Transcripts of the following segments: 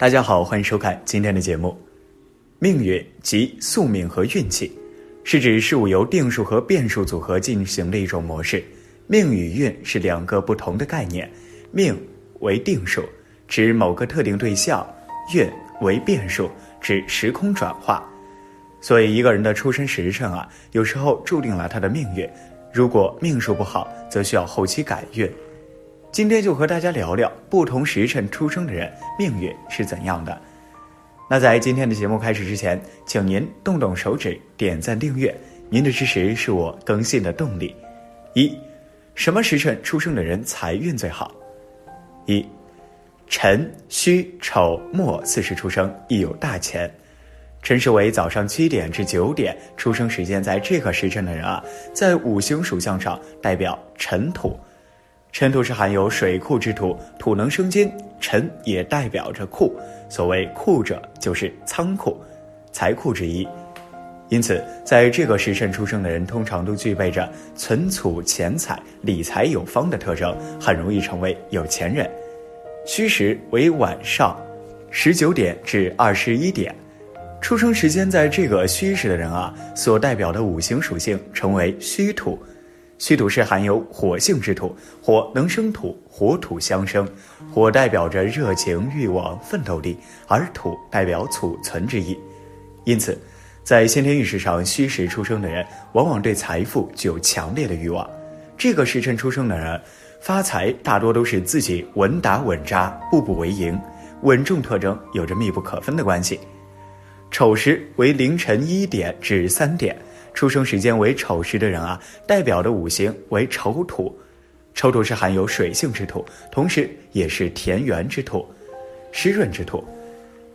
大家好，欢迎收看今天的节目。命运即宿命和运气，是指事物由定数和变数组合进行的一种模式。命与运是两个不同的概念。命为定数，指某个特定对象；运为变数，指时空转化。所以，一个人的出生时辰啊，有时候注定了他的命运。如果命数不好，则需要后期改运。今天就和大家聊聊不同时辰出生的人命运是怎样的。那在今天的节目开始之前，请您动动手指点赞订阅，您的支持是我更新的动力。一，什么时辰出生的人财运最好？一，辰戌丑末四时出生亦有大钱。辰时为早上七点至九点，出生时间在这个时辰的人啊，在五行属相上代表辰土。辰土是含有水库之土，土能生金，辰也代表着库。所谓库者，就是仓库、财库之一。因此，在这个时辰出生的人，通常都具备着存储钱财、理财有方的特征，很容易成为有钱人。戌时为晚上十九点至二十一点，出生时间在这个戌时的人啊，所代表的五行属性称为戌土。戌土是含有火性之土，火能生土，火土相生，火代表着热情、欲望、奋斗力，而土代表储存之意。因此，在先天运势上，戌时出生的人往往对财富具有强烈的欲望。这个时辰出生的人，发财大多都是自己稳打稳扎，步步为营，稳重特征有着密不可分的关系。丑时为凌晨一点至三点。出生时间为丑时的人啊，代表的五行为丑土，丑土是含有水性之土，同时也是田园之土，湿润之土。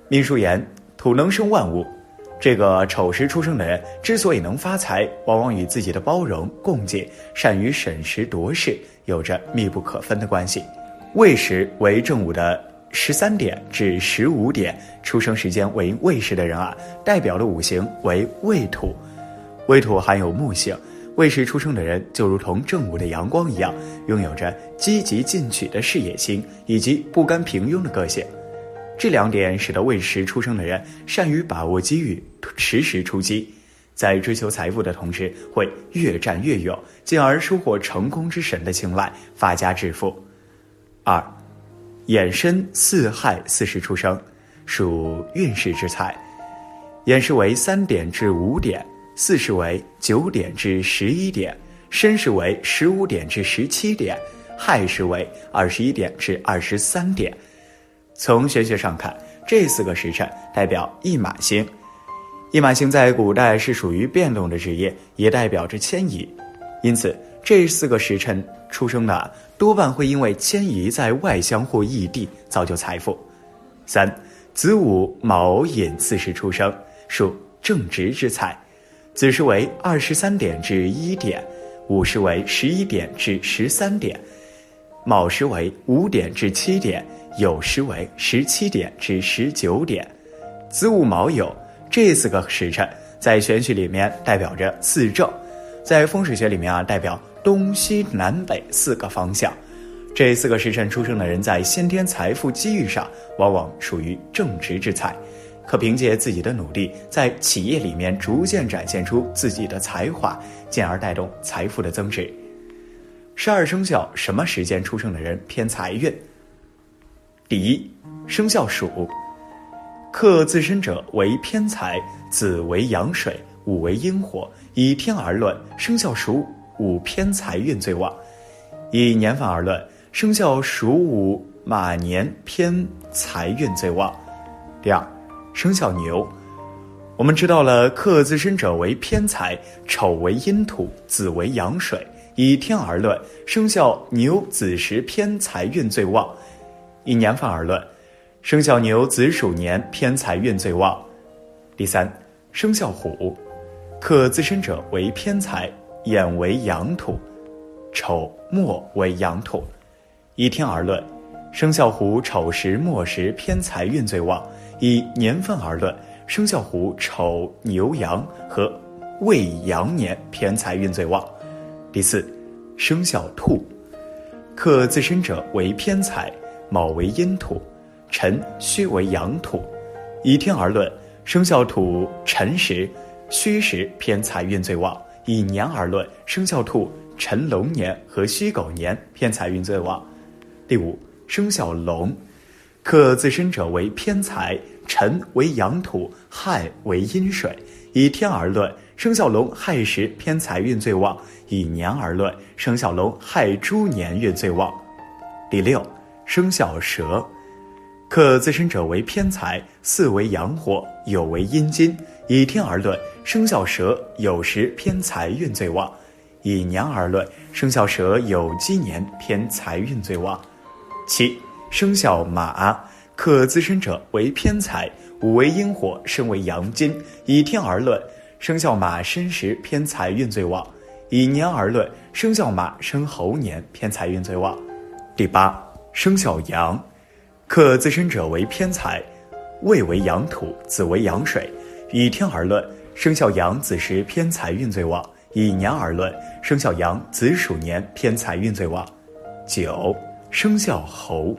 命书言土能生万物，这个丑时出生的人之所以能发财，往往与自己的包容、共济、善于审时度势有着密不可分的关系。未时为正午的十三点至十五点，出生时间为未时的人啊，代表的五行为未土。未土含有木性，未时出生的人就如同正午的阳光一样，拥有着积极进取的事业心以及不甘平庸的个性。这两点使得未时出生的人善于把握机遇，实时出击，在追求财富的同时会越战越勇，进而收获成功之神的青睐，发家致富。二，寅申巳亥巳时出生，属运势之财，寅时为三点至五点。巳时为九点至十一点，申时为十五点至十七点，亥时为二十一点至二十三点。从玄学上看，这四个时辰代表驿马星。驿马星在古代是属于变动的职业，也代表着迁移。因此，这四个时辰出生的多半会因为迁移在外乡或异地，造就财富。三子午卯寅巳时出生，属正直之财。子时为二十三点至一点，午时为十一点至十三点，卯时为五点至七点，酉时为十七点至十九点。子午卯酉这四个时辰在玄学里面代表着四正，在风水学里面啊代表东西南北四个方向。这四个时辰出生的人在先天财富机遇上往往属于正直之才。可凭借自己的努力，在企业里面逐渐展现出自己的才华，进而带动财富的增值。十二生肖什么时间出生的人偏财运？第一，生肖鼠，克自身者为偏财，子为阳水，午为阴火。以天而论，生肖属午偏财运最旺；以年份而论，生肖属午马年偏财运最旺。第二。生肖牛，我们知道了，克自身者为偏财，丑为阴土，子为阳水。以天而论，生肖牛子时偏财运最旺；以年份而论，生肖牛子鼠年偏财运最旺。第三，生肖虎，克自身者为偏财，眼为阳土，丑末为阳土。以天而论，生肖虎丑时末时偏财运最旺。以年份而论，生肖虎、丑、牛、羊和未羊年偏财运最旺。第四，生肖兔，克自身者为偏财，卯为阴土，辰戌为阳土。以天而论，生肖土辰时、戌时偏财运最旺；以年而论，生肖兔辰龙年和戌狗年偏财运最旺。第五，生肖龙，克自身者为偏财，辰为阳土，亥为阴水。以天而论，生肖龙亥时偏财运最旺；以年而论，生肖龙亥猪年运最旺。第六，生肖蛇，克自身者为偏财，巳为阳火，酉为阴金。以天而论，生肖蛇酉时偏财运最旺；以年而论，生肖蛇酉鸡年偏财运最旺。七，生肖马，克自身者为偏财，午为阴火，申为阳金。以天而论，生肖马申时偏财运最旺；以年而论，生肖马生猴年偏财运最旺。第八，生肖羊，克自身者为偏财，未为阳土，子为阳水。以天而论，生肖羊子时偏财运最旺；以年而论，生肖羊子鼠年偏财运最旺。九。生肖猴，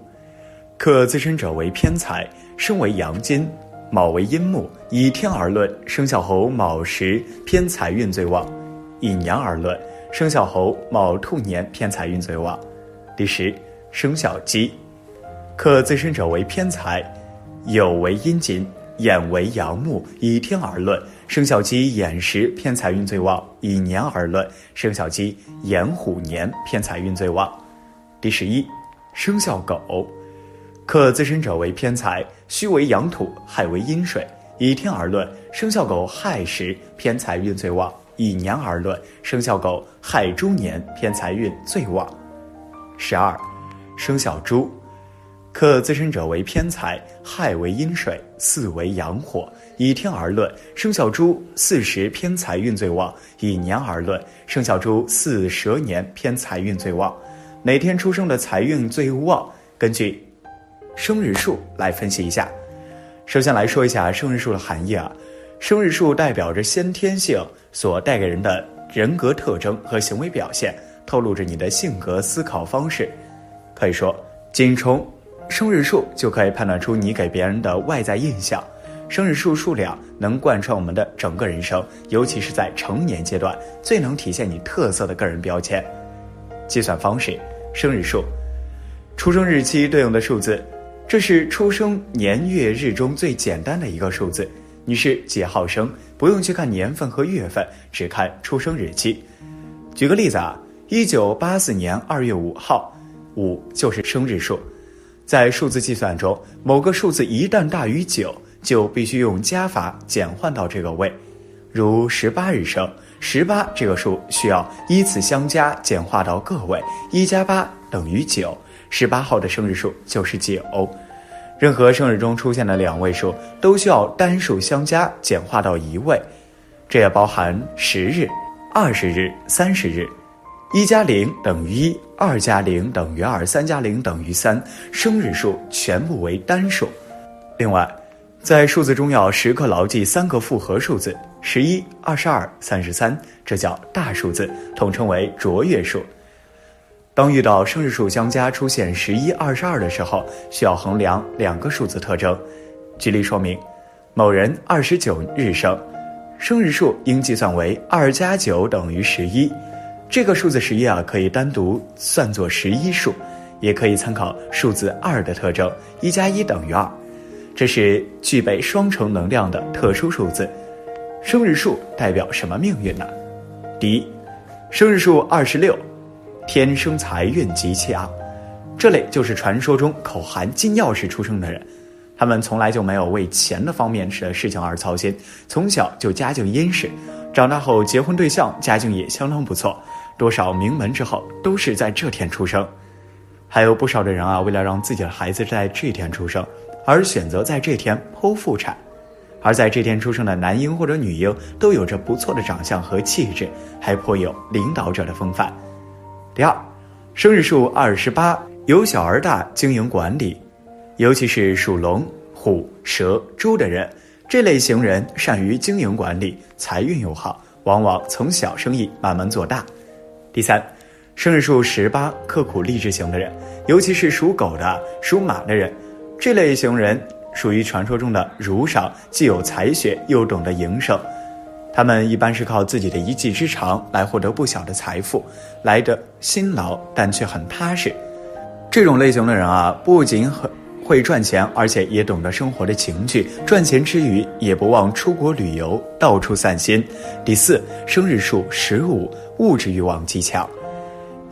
克自身者为偏财，身为阳金，卯为阴木。以天而论，生肖猴卯时偏财运最旺；以年而论，生肖猴卯兔年偏财运最旺。第十，生肖鸡，克自身者为偏财，酉为阴金，寅为阳木。以天而论，生肖鸡寅时偏财运最旺；以年而论，生肖鸡寅虎年偏财运最旺。第十一。生肖狗，克自身者为偏财，戌为阳土，亥为阴水。以天而论，生肖狗亥时偏财运最旺；以年而论，生肖狗亥猪年偏财运最旺。十二，生肖猪，克自身者为偏财，亥为阴水，巳为阳火。以天而论，生肖猪巳时偏财运最旺；以年而论，生肖猪巳蛇年偏财运最旺。哪天出生的财运最旺？根据生日数来分析一下。首先来说一下生日数的含义啊。生日数代表着先天性所带给人的人格特征和行为表现，透露着你的性格思考方式。可以说，仅从生日数就可以判断出你给别人的外在印象。生日数数量能贯穿我们的整个人生，尤其是在成年阶段，最能体现你特色的个人标签。计算方式。生日数，出生日期对应的数字，这是出生年月日中最简单的一个数字。你是几号生？不用去看年份和月份，只看出生日期。举个例子啊，一九八四年二月五号，五就是生日数。在数字计算中，某个数字一旦大于九，就必须用加法减换到这个位。如十八日生。十八这个数需要依次相加简化到个位，一加八等于九。十八号的生日数就是九。任何生日中出现的两位数都需要单数相加简化到一位，这也包含十日、二十日、三十日。一加零等于一，二加零等于二，三加零等于三。生日数全部为单数。另外。在数字中要时刻牢记三个复合数字：十一、二十二、三十三，这叫大数字，统称为卓越数。当遇到生日数相加出现十一、二十二的时候，需要衡量两个数字特征。举例说明：某人二十九日生，生日数应计算为二加九等于十一。这个数字十一啊，可以单独算作十一数，也可以参考数字二的特征：一加一等于二。这是具备双重能量的特殊数字，生日数代表什么命运呢？第一，生日数二十六，天生财运极强，这类就是传说中口含金钥匙出生的人，他们从来就没有为钱的方面的事情而操心，从小就家境殷实，长大后结婚对象家境也相当不错，多少名门之后都是在这天出生，还有不少的人啊，为了让自己的孩子在这天出生。而选择在这天剖腹产，而在这天出生的男婴或者女婴都有着不错的长相和气质，还颇有领导者的风范。第二，生日数二十八，由小而大，经营管理，尤其是属龙、虎、蛇、猪的人，这类型人善于经营管理，财运又好，往往从小生意慢慢做大。第三，生日数十八，刻苦励志型的人，尤其是属狗的、属马的人。这类型人属于传说中的儒商，既有才学，又懂得营生。他们一般是靠自己的一技之长来获得不小的财富，来的辛劳，但却很踏实。这种类型的人啊，不仅很会赚钱，而且也懂得生活的情趣。赚钱之余，也不忘出国旅游，到处散心。第四，生日数十五，物质欲望极强。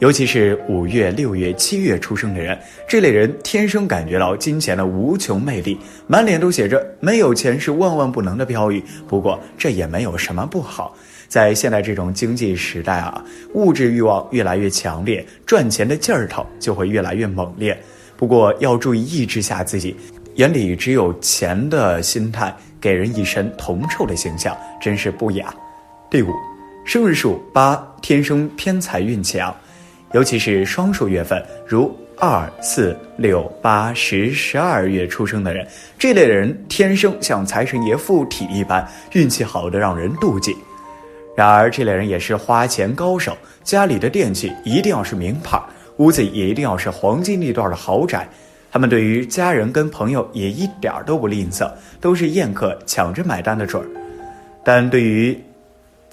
尤其是五月、六月、七月出生的人，这类人天生感觉到金钱的无穷魅力，满脸都写着“没有钱是万万不能”的标语。不过这也没有什么不好，在现在这种经济时代啊，物质欲望越来越强烈，赚钱的劲儿头就会越来越猛烈。不过要注意抑制下自己眼里只有钱的心态，给人一身铜臭的形象，真是不雅。第五，生日数八，天生偏财运强。尤其是双数月份，如二、四、六、八、十、十二月出生的人，这类人天生像财神爷附体一般，运气好的让人妒忌。然而，这类人也是花钱高手，家里的电器一定要是名牌，屋子也一定要是黄金地段的豪宅。他们对于家人跟朋友也一点都不吝啬，都是宴客抢着买单的准儿。但对于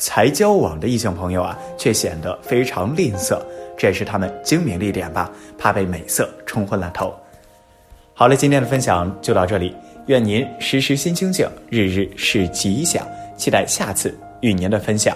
才交往的异性朋友啊，却显得非常吝啬。这也是他们精明一点吧，怕被美色冲昏了头。好了，今天的分享就到这里，愿您时时心清静，日日是吉祥。期待下次与您的分享。